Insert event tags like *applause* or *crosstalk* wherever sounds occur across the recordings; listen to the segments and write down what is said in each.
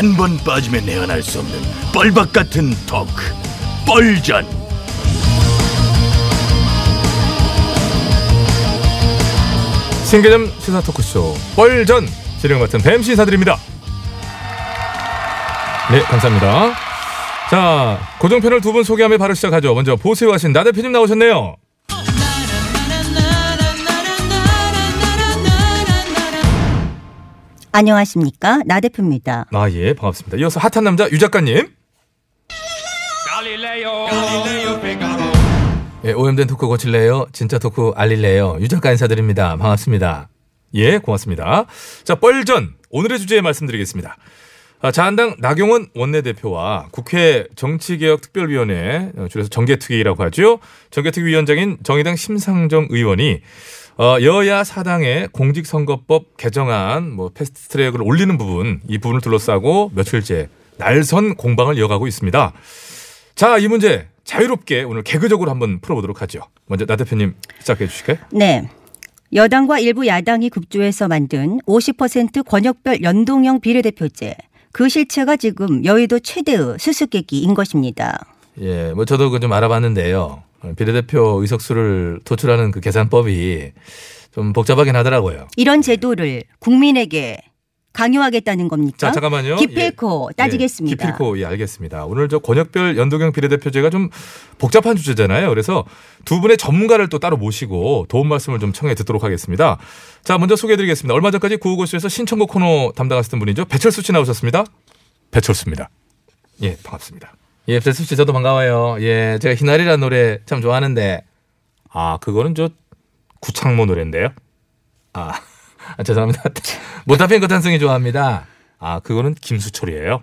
한 번 빠지면 내안할 수 없는 뻘박 같은 토크 뻘전 신개념 시사 토크쇼 뻘전 진행 맡은 뱀 시사드립니다. 네, 감사합니다. 자, 고정 패널 두분 소개하며 바로 시작하죠. 먼저 보세요 하신 나 대표님 나오셨네요. 안녕하십니까 나 대표입니다. 아, 예, 반갑습니다. 이어서 핫한 남자 유 작가님. 예, 오염된 토크 고칠래요? 진짜 토크 알릴래요? 유 작가 인사드립니다. 반갑습니다. 예, 고맙습니다. 자, 뻘전. 오늘의 주제에 말씀드리겠습니다. 아, 자한당 나경원 원내대표와 국회 정치개혁특별위원회, 어, 줄여서 정개특위라고 하죠. 정개특위위원장인 정의당 심상정 의원이 어, 여야 사당의 공직선거법 개정안 뭐 패스트트랙을 올리는 부분 이 부분을 둘러싸고 며칠째 날선 공방을 이어가고 있습니다. 자, 이 문제 자유롭게 오늘 개그적으로 한번 풀어보도록 하죠. 먼저 나 대표님 시작해 주실까요? 네. 여당과 일부 야당이 급조해서 만든 50% 권역별 연동형 비례대표제. 그 실체가 지금 여의도 최대의 수수께끼인 것입니다. 예, 뭐 저도 그 좀 알아봤는데요. 어, 비례대표 의석수를 도출하는 그 계산법이 좀 복잡하긴 하더라고요. 이런 제도를 국민에게 강요하겠다는 겁니까? 자, 잠깐만요. 기필코 예. 따지겠습니다. 예, 기필코, 예, 알겠습니다. 오늘 저 권역별 연동형 비례대표제가 좀 복잡한 주제잖아요. 그래서 두 분의 전문가를 또 따로 모시고 도움 말씀을 좀 청해 듣도록 하겠습니다. 자, 먼저 소개해드리겠습니다. 얼마 전까지 구호고쇼에서 신청곡 코너 담당하셨던 분이죠. 배철수 씨 나오셨습니다. 배철수입니다. 예, 반갑습니다. 예, 배철수 씨 저도 반가워요. 예, 제가 희날이라는 노래 참 좋아하는데, 아, 그거는 저 구창모 노래인데요. 아, *laughs* 아, 죄송합니다. *laughs* 모타펜 거탄성이 좋아합니다. 아, 그거는 김수철이에요.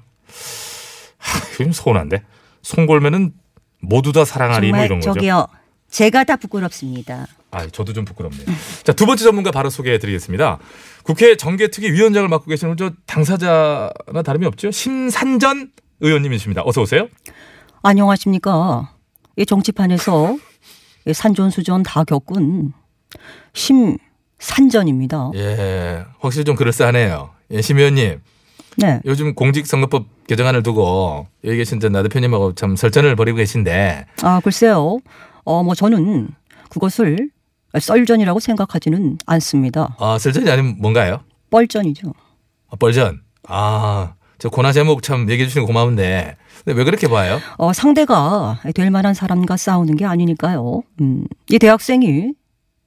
하, 좀 서운한데. 송골매는 모두 다 사랑하리 뭐 이런 거죠. 저기요. 제가 다 부끄럽습니다. 아, 저도 좀 부끄럽네요. 자, 두 번째 전문가 바로 소개해 드리겠습니다. 국회 정개특위 위원장을 맡고 계시는 저 당사자나 다름이 없죠. 심산전 의원님이십니다. 어서 오세요. 안녕하십니까. 이 정치판에서 이 산전 수전 다 겪은 심 산전입니다. 예, 확실히 좀 그럴싸하네요. 예, 심 의원님. 네. 요즘 공직선거법 개정안을 두고 여기 계신 저나 대표님하고 참 설전을 벌이고 계신데 아, 글쎄요. 어, 뭐 저는 그것을 썰전이라고 생각하지는 않습니다. 아, 설전이 아니면 뭔가요? 뻘전이죠. 아, 뻘전. 아, 저 고나 제목 참 얘기해 주시는 거 고마운데 근데 왜 그렇게 봐요? 어, 상대가 될 만한 사람과 싸우는 게 아니니까요. 음, 이 대학생이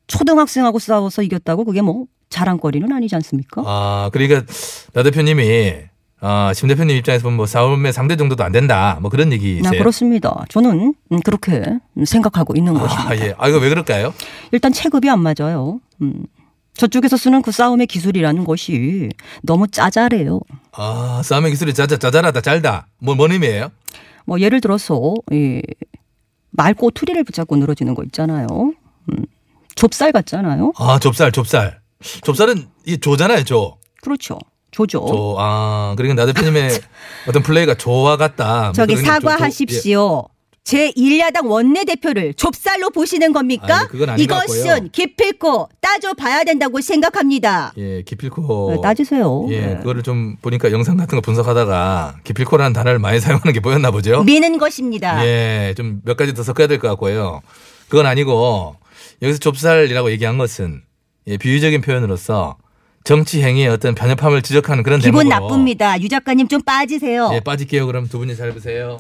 초등학생하고 싸워서 이겼다고 그게 뭐 자랑거리는 아니지 않습니까? 아, 그러니까 나 대표님이 아, 심 대표님 입장에서 보면 뭐 싸움의 상대 정도도 안 된다. 뭐 그런 아, 얘기세요? 그렇습니다. 저는 음, 그렇게 생각하고 있는 것입니다. 아, 예. 아, 이거 왜 그럴까요? 일단 체급이 안 맞아요. 음, 저쪽에서 쓰는 그 싸움의 기술이라는 것이 너무 짜잘해요. 아, 싸움의 기술이 짜자, 짜잘하다, 잘다. 뭐, 뭔 의미예요? 뭐 예를 들어서 이 말꼬투리를 붙잡고 늘어지는 거 있잖아요. 음, 좁쌀 같잖아요. 아, 좁쌀, 좁쌀. 좁쌀은 이 조잖아요, 조. 그렇죠. 조죠. 조. 아, 그러니까 나 대표님의 어떤 플레이가 조와 같다. 뭐 저기 조- 사과하십시오. 제 1야당 원내대표를 좁쌀로 보시는 겁니까? 아니. 이것은 기필코 따져봐야 된다고 생각합니다. 예, 예, 기필코. 네, 따지세요. 예, 네. 그거를 좀 보니까 영상 같은 거 분석하다가 기필코라는 단어를 많이 *laughs* 사용하는 게 보였나 보죠? 미는 것입니다. 예, 좀 몇 가지 더 섞어야 될 것 같고요. 그건 아니고 여기서 좁쌀이라고 얘기한 것은 예, 비유적인 표현으로서 정치 행위의 어떤 편협함을 지적하는 그런 기분 대목으로 나쁩니다. 유 작가님 좀 빠지세요. 예, 빠질게요. 그럼 두 분이 잘 보세요.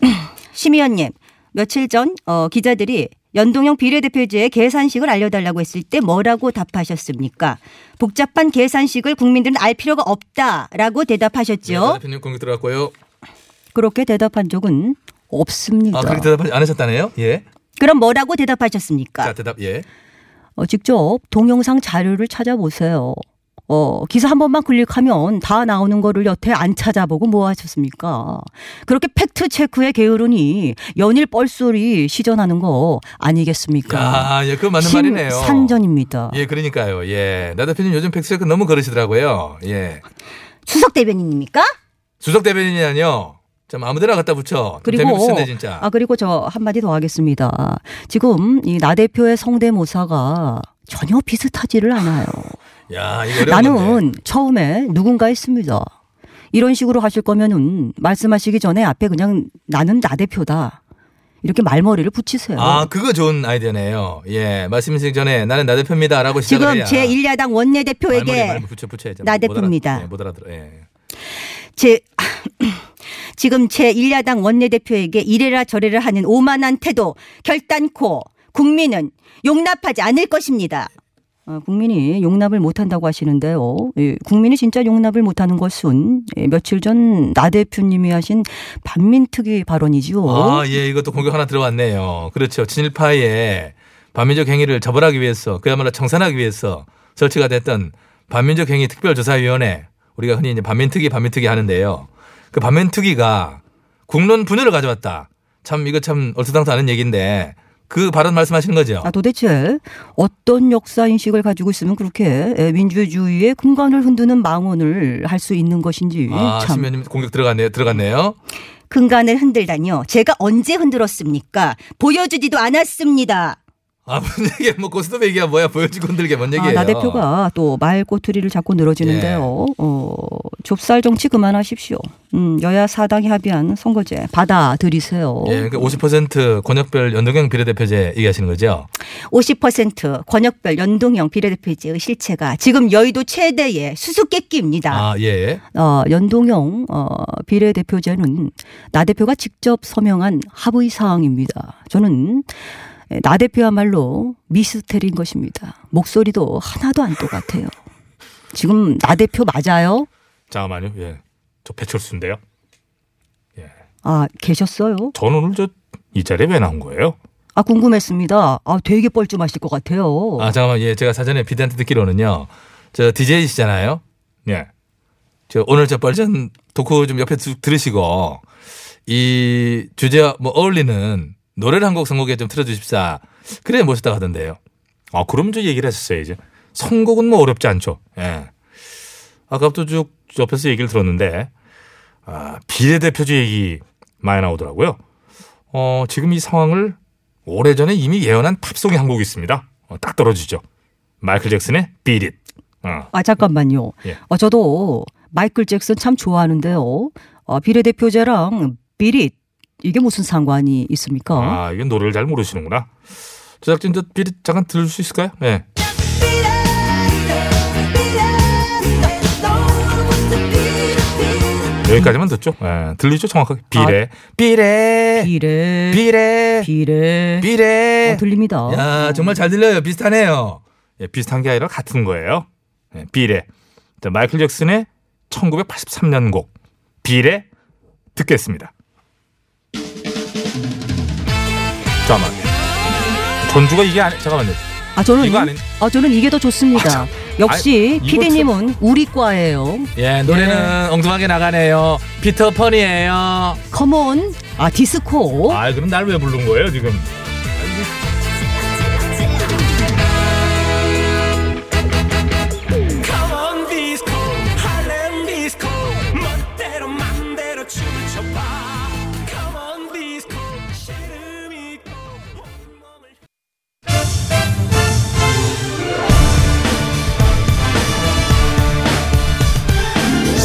*laughs* 심 의원님, 며칠 전 어, 기자들이 연동형 비례대표제의 계산식을 알려달라고 했을 때 뭐라고 답하셨습니까? 복잡한 계산식을 국민들은 알 필요가 없다라고 네, 대답하셨죠. 대표님 공격 들어갔고요. 그렇게 대답한 적은 없습니다. 아, 그렇게 대답 안 하셨다네요? 예. 그럼 뭐라고 대답하셨습니까? 자, 대답 예. 어, 직접 동영상 자료를 찾아보세요. 어, 기사 한 번만 클릭하면 다 나오는 거를 여태 안 찾아보고 뭐 하셨습니까? 그렇게 fact check에 게으르니 연일 뻘소리 시전하는 거 아니겠습니까? 아, 예, 그거 맞는 말이네요. 산전입니다. 예, 그러니까요. 예. 나 대표님 요즘 fact check 너무 그러시더라고요. 예. 수석 대변인입니까? 수석 대변인이라뇨. 좀 아무데나 갖다 붙여. 좀 그리고 재미붙인데 진짜. 아 그리고 저 한마디 더 하겠습니다. 지금 이 나 대표의 성대모사가 전혀 비슷하지를 않아요. 야, 건데. 나는 처음에 누군가 했습니다. 이런 식으로 하실 거면은 말씀하시기 전에 앞에 그냥 나는 나 대표다. 이렇게 말머리를 붙이세요. 아, 그거 좋은 아이디어네요. 예, 말씀하시기 전에 나는 나 대표입니다라고 지금. 제 1야당 말머리, 원내 대표에게 말머리 붙여 붙여야죠. 나 대표입니다. 예, 못 알아들어. 예. 제 *laughs* 지금 제 1야당 원내 대표에게 이래라 저래라 하는 오만한 태도 결단코 국민은 용납하지 않을 것입니다. 어, 국민이 용납을 못한다고 하시는데요. 예, 국민이 진짜 용납을 못하는 것은 예, 며칠 전 나 대표님이 하신 반민특위 발언이지요. 아, 예, 이것도 공격 하나 들어왔네요. 그렇죠. 친일파의 반민족 행위를 처벌하기 위해서 그야말로 청산하기 위해서 설치가 됐던 반민족 행위 특별조사위원회 우리가 흔히 이제 반민특위 반민특위 하는데요. 그 반민특위가 국론 분열을 가져왔다. 참 이거 참 얼토당토 않은 얘기인데 그 발언 말씀하시는 거죠. 아, 도대체 어떤 역사 인식을 가지고 있으면 그렇게 예, 민주주의의 근간을 흔드는 망언을 할 수 있는 것인지 아, 참 신면님 공격 들어갔네요. 들어갔네요. 근간을 흔들다니요. 제가 언제 흔들었습니까? 보여주지도 않았습니다. 아, 뭔 얘기야. 뭐 고스톱 얘기야. 뭐야. 보여주고 흔들게 뭔 얘기예요. 아, 나 대표가 또 말꼬투리를 잡고 늘어지는데요. 예. 어, 좁쌀 정치 그만하십시오. 음, 여야 사당이 합의한 선거제 받아들이세요. 예, 그러니까 50% 권역별 연동형 비례대표제 얘기하시는 거죠? 50% 권역별 연동형 비례대표제의 실체가 지금 여의도 최대의 수수께끼입니다. 아, 예. 어, 연동형 어, 비례대표제는 나 대표가 직접 서명한 합의 사항입니다. 저는 나 대표야말로 미스테리인 것입니다. 목소리도 하나도 안 똑같아요. 지금 나 대표 맞아요? 잠깐만요. 예. 저 배철수인데요. 아 계셨어요? 전 오늘 저 이 자리에 왜 나온 거예요? 아 궁금했습니다. 아 되게 뻘쭘하실 것 같아요. 아, 잠깐만. 예, 제가 사전에 비디한테 듣기로는요. 저 DJ이시잖아요. 예. 저 오늘 저 뻘전 도크 좀 옆에 쭉 들으시고 이 주제와 뭐 어울리는 노래를 한 곡 선곡에 좀 틀어주십사. 그래 모셨다 하던데요. 아, 그럼 저 얘기를 했었어야지. 선곡은 뭐 어렵지 않죠. 예. 아까부터 쭉 옆에서 얘기를 들었는데, 아, 비례대표제 얘기 많이 나오더라고요. 어, 지금 이 상황을 오래전에 이미 예언한 팝송이 한곡 있습니다. 어, 딱 떨어지죠. 마이클 잭슨의 Beat It. 어. 아 잠깐만요. 예. 어, 저도 마이클 잭슨 참 좋아하는데요. 어, 비례대표제랑 비릿 이게 무슨 상관이 있습니까? 아, 이건 노래를 잘 모르시는구나. 제작진 저 It 잠깐 들을 수 있을까요? 네. 여기까지만 듣죠. 예, 들리죠 정확하게. 비례, 비례, 비례 비례, 비례 비례. 어, 들립니다. 야, 정말 잘 들려요. 비슷하네요. 예, 비슷한 게 아니라 같은 거예요. 예, 비례. 자, 마이클 잭슨의 1983년 곡 비례 듣겠습니다. 잠깐만. 전주가 이게 아니 잠깐만요. 아 저는 이거 이- 아닌- 아 저는 이게 더 좋습니다. 아, 참. 역시 아이, 이거 피디님은 우리 과예요. 예, 노래는 엉뚱하게 나가네요. 피터펀이에요. 컴온. 아 디스코. 아, 그럼 날 왜 부른 거예요, 지금?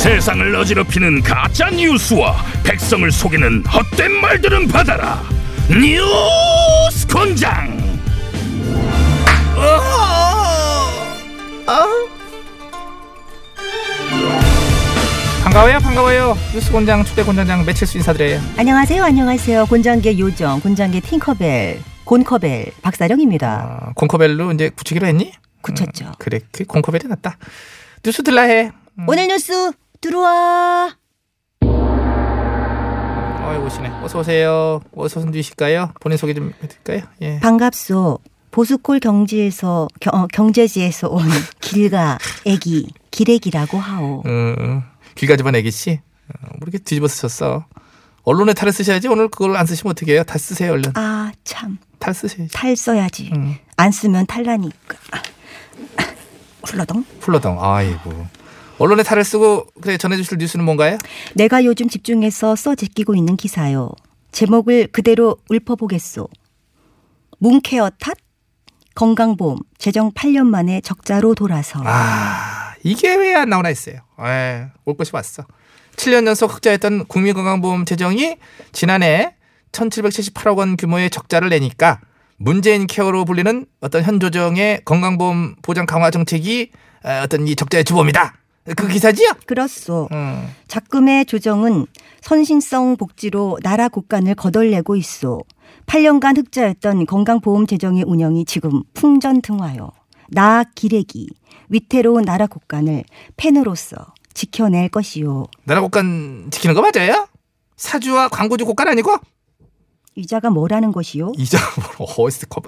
세상을 어지럽히는 가짜 뉴스와 백성을 속이는 헛된 말들은 받아라. 뉴스 권장. 반가워요, 반가워요. 뉴스 권장 초대 권장장 매칠수 인사드려요. 안녕하세요, 안녕하세요. 곤장계 요정, 곤장계 팅커벨, 곤커벨 박사령입니다. 아, 콩커벨로 이제 굳히기로 했니? 굳혔죠. 음, 그래, 그 콩커벨이 낫다. 뉴스 들라 해. 오늘 뉴스 들어와. 어이 오시네. 어서 오세요. 어서 손주실까요? 본인 소개 좀 해드릴까요? 예. 반갑소. 보수골 경지에서 겨- 어, 경제지에서 온 *laughs* 길가 애기 기레기라고 하오. 음, 길가 집안 애기 씨. 어, 뭐 뒤집어 쓰셨어. 언론에 탈을 쓰셔야지. 오늘 그걸 안 쓰시면 어떻게 해요? 탈 쓰세요, 얼른. 아 참. 탈 쓰셔야지. 탈 써야지. 음. 안 쓰면 탈라니까. 훌러덩. 풀러덩. 아이고. 언론에 탈을 쓰고 그래 전해주실 뉴스는 뭔가요? 내가 요즘 집중해서 써 제끼고 있는 기사요. 제목을 그대로 읊어보겠소. 문케어 탓? 건강보험 재정 8년 만에 적자로 돌아서. 아 이게 왜 안 나오나 했어요. 에, 올 것이 왔어. 7년 연속 흑자였던 국민건강보험 재정이 지난해 1778억 원 규모의 적자를 내니까 문재인 케어로 불리는 어떤 현 조정의 건강보험 보장 강화 정책이 어, 어떤 이 적자의 주범이다. 그 기사지요? 그렇소. 음. 작금의 조정은 선신성 복지로 나라 곳간을 거덜내고 있어. 8년간 흑자였던 건강보험 재정의 운영이 지금 풍전등화요. 나 기레기, 위태로운 나라 곳간을 펜으로서 지켜낼 것이요. 나라 곳간 지키는 거 맞아요? 사주와 광고주 곳간 아니고? 이자가 뭐라는 것이요? 이자 *laughs* 어디서 거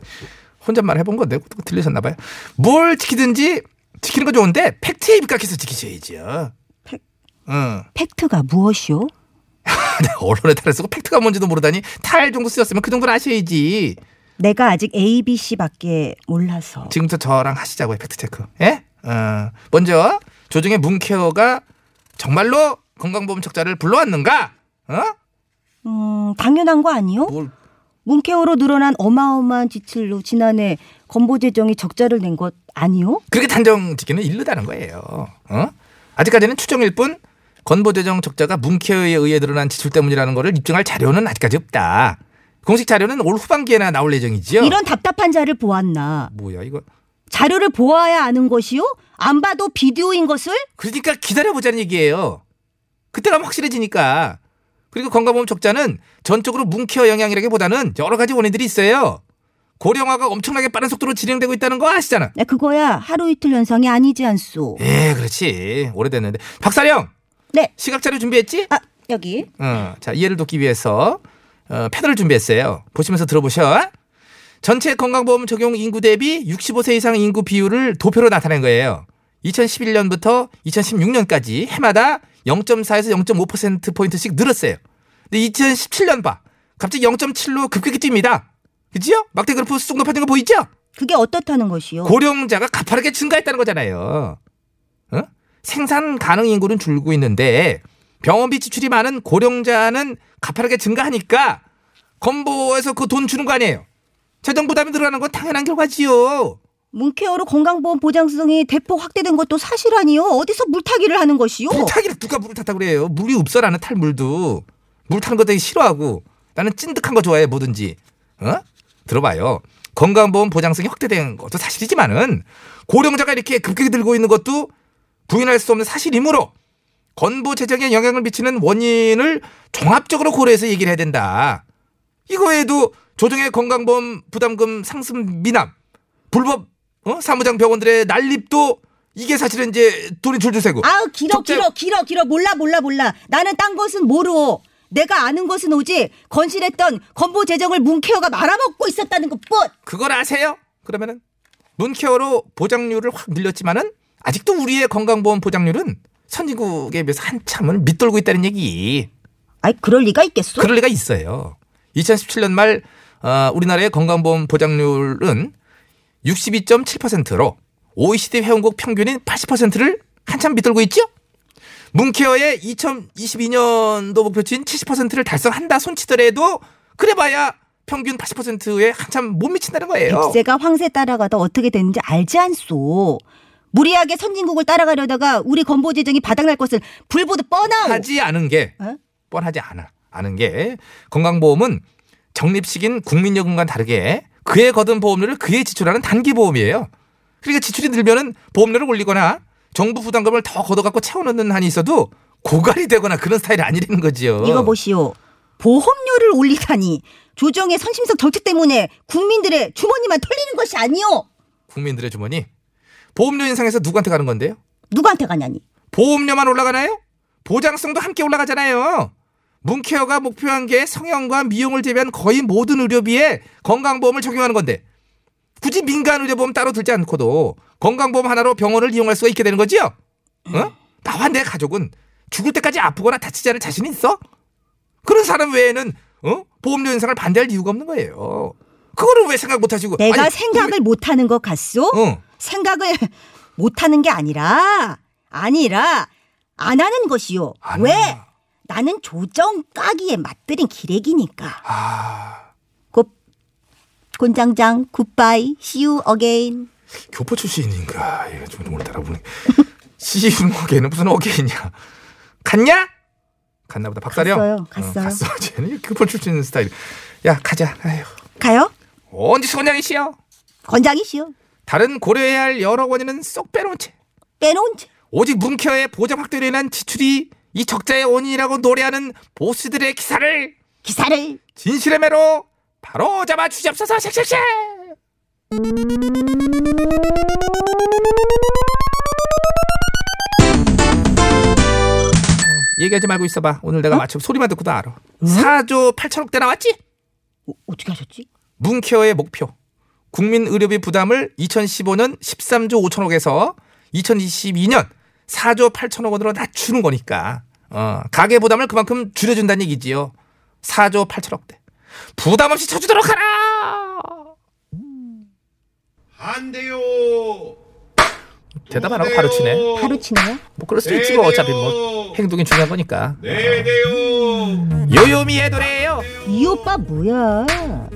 혼잣말 해본 건데 들리셨나 봐요. 뭘 지키든지 지키는 거 좋은데 팩트에 입각해서 지키셔야지요. 팩- 응. 팩트가 무엇이요? *laughs* 네, 언론에 탈을 쓰고 팩트가 뭔지도 모르다니 탈 정도 쓰였으면 그 정도는 아셔야지. 내가 아직 A, B, C밖에 몰라서. 지금부터 저랑 하시자고요 팩트 체크. 예? 어, 먼저 조정의 문케어가 정말로 건강보험 적자를 불러왔는가? 어? 음, 당연한 거 아니요? 뭘 문케어로 늘어난 어마어마한 지출로 지난해 건보재정이 적자를 낸 것 아니요? 그렇게 단정 짓기는 이르다는 거예요. 어? 아직까지는 추정일 뿐 건보재정 적자가 문케어에 의해 늘어난 지출 때문이라는 것을 입증할 자료는 아직까지 없다. 공식 자료는 올 후반기에나 나올 예정이지요. 이런 답답한 자를 보았나? 뭐야 이거? 자료를 보아야 아는 것이요? 안 봐도 비디오인 것을? 그러니까 기다려보자는 얘기예요. 그때 가면 확실해지니까. 그리고 건강보험 적자는 전적으로 문케어 영향이라기보다는 여러 가지 원인들이 있어요. 고령화가 엄청나게 빠른 속도로 진행되고 있다는 거 아시잖아. 야, 그거야 하루 이틀 현상이 아니지 않소? 예, 그렇지. 오래됐는데. 박사령! 네. 시각 자료 준비했지? 아, 여기. 어, 자, 이해를 돕기 위해서 어, 패널을 준비했어요. 보시면서 들어보셔. 전체 건강보험 적용 인구 대비 65세 이상 인구 비율을 도표로 나타낸 거예요. 2011년부터 2016년까지 해마다 0.4에서 0.5%포인트씩 늘었어요. 근데 2017년 봐. 갑자기 0.7로 급격히 뜁니다. 그지요? 막대 그래프 쑥 높아진 거 보이죠? 그게 어떻다는 것이요? 고령자가 가파르게 증가했다는 거잖아요. 어? 생산 가능 인구는 줄고 있는데 병원비 지출이 많은 고령자는 가파르게 증가하니까 건보에서 그 돈 주는 거 아니에요. 재정 부담이 늘어나는 건 당연한 결과지요. 문케어로 건강보험 보장성이 대폭 확대된 것도 사실 아니요? 어디서 물타기를 하는 것이요? 물타기를 누가 물을 탔다 그래요. 물이 없어 나는 탈물도. 물 타는 거 되게 싫어하고 나는 찐득한 거 좋아해 뭐든지. 어? 들어봐요. 건강보험 보장성이 확대된 것도 사실이지만은 고령자가 이렇게 급격히 들고 있는 것도 부인할 수 없는 사실이므로 건보 재정에 영향을 미치는 원인을 종합적으로 고려해서 얘기를 해야 된다. 이거에도 조정의 건강보험 부담금 상승 미남, 불법 어? 사무장 병원들의 난립도 이게 사실은 이제 돈이 줄줄 새고 아우 길어 적자- 길어 길어 길어 몰라 몰라 몰라 나는 딴 것은 모르 내가 아는 것은 오직 건실했던 건보 재정을 문케어가 말아먹고 있었다는 것뿐 그걸 아세요? 그러면은 문케어로 보장률을 확 늘렸지만은 아직도 우리의 건강보험 보장률은 선진국에 비해서 한참을 밑돌고 있다는 얘기. 아이 그럴 리가 있겠소? 그럴 리가 있어요. 2017년 말 어, 우리나라의 건강보험 보장률은 62.7%로 OECD 회원국 평균인 80%를 한참 밑돌고 있죠? 문케어의 2022년도 목표치인 70%를 달성한다 손치더라도 그래봐야 평균 80%에 한참 못 미친다는 거예요. 백세가 황새 따라가다 어떻게 되는지 알지 않소 무리하게 선진국을 따라가려다가 우리 건보 재정이 바닥날 것을 불보듯 뻔하오 하지 않은 게 어? 뻔하지 않아. 아는 게 건강보험은 적립식인 국민연금과 다르게 그에 거둔 보험료를 그에 지출하는 단기 보험이에요. 그러니까 지출이 늘면은 보험료를 올리거나 정부 부담금을 더 걷어갖고 채워넣는 한이 있어도 고갈이 되거나 그런 스타일이 아니라는 거지요. 이거 보시오 보험료를 올리다니 조정의 선심성 정책 때문에 국민들의 주머니만 털리는 것이 아니오 국민들의 주머니 보험료 인상에서 누구한테 가는 건데요? 누구한테 가냐니 보험료만 올라가나요? 보장성도 함께 올라가잖아요. 문케어가 목표한 게 성형과 미용을 제외한 거의 모든 의료비에 건강보험을 적용하는 건데 굳이 민간 의료보험 따로 들지 않고도 건강보험 하나로 병원을 이용할 수가 있게 되는 거지요? 어? 나와 내 가족은 죽을 때까지 아프거나 다치지 않을 자신이 있어? 그런 사람 외에는 어? 보험료 인상을 반대할 이유가 없는 거예요. 그거를 왜 생각 못 하시고 내가 아니, 생각을 못하는 것 같소? 어. 생각을 *laughs* 못 하는 게 아니라 아니라 안 하는 것이요. 안 왜? 하나. 나는 조정 까기에 맛들인 기레기니까. 아, 곧 곤장장 굿바이 see you again. 교포 출신인가? 이거 좀 오늘따라 보니 시흥어게는 *laughs* 무슨 어게이냐? 갔냐? 갔나 보다. 박사령. 갔어요. 갔어요. 어, 갔어. *laughs* 쟤는 급을 출신 스타일. 야 가자. 아휴. 가요? 언제 소장이시여? 권장이시여. 다른 고려해야 할 여러 원인은 쏙 빼놓은 채 빼놓은 채. 오직 문케어의 보장 확대로 인한 지출이 이 적자의 원인이라고 노래하는 보스들의 기사를 기사를 진실의 매로 바로 잡아 주시옵소서. 쉑쉑쉑 얘기하지 말고 있어봐. 오늘 내가 마침 소리만 듣고도 알아. 4조 8천억대 나왔지? 어, 어떻게 하셨지? 문케어의 목표. 국민 의료비 부담을 2015년 13조 5천억에서 2022년 4조 8천억 원으로 낮추는 거니까. 어, 가계 부담을 그만큼 줄여준다는 얘기지요. 4조 8천억대. 부담 없이 쳐주도록 하라! 안 돼요. 대답 안 하고 바로 치네. 바로 치나요? 뭐 그럴 수도 있지 뭐. 어차피 뭐 행동이 중요한 거니까. 네 돼요. 요요미의 노래예요. 이 오빠 뭐야?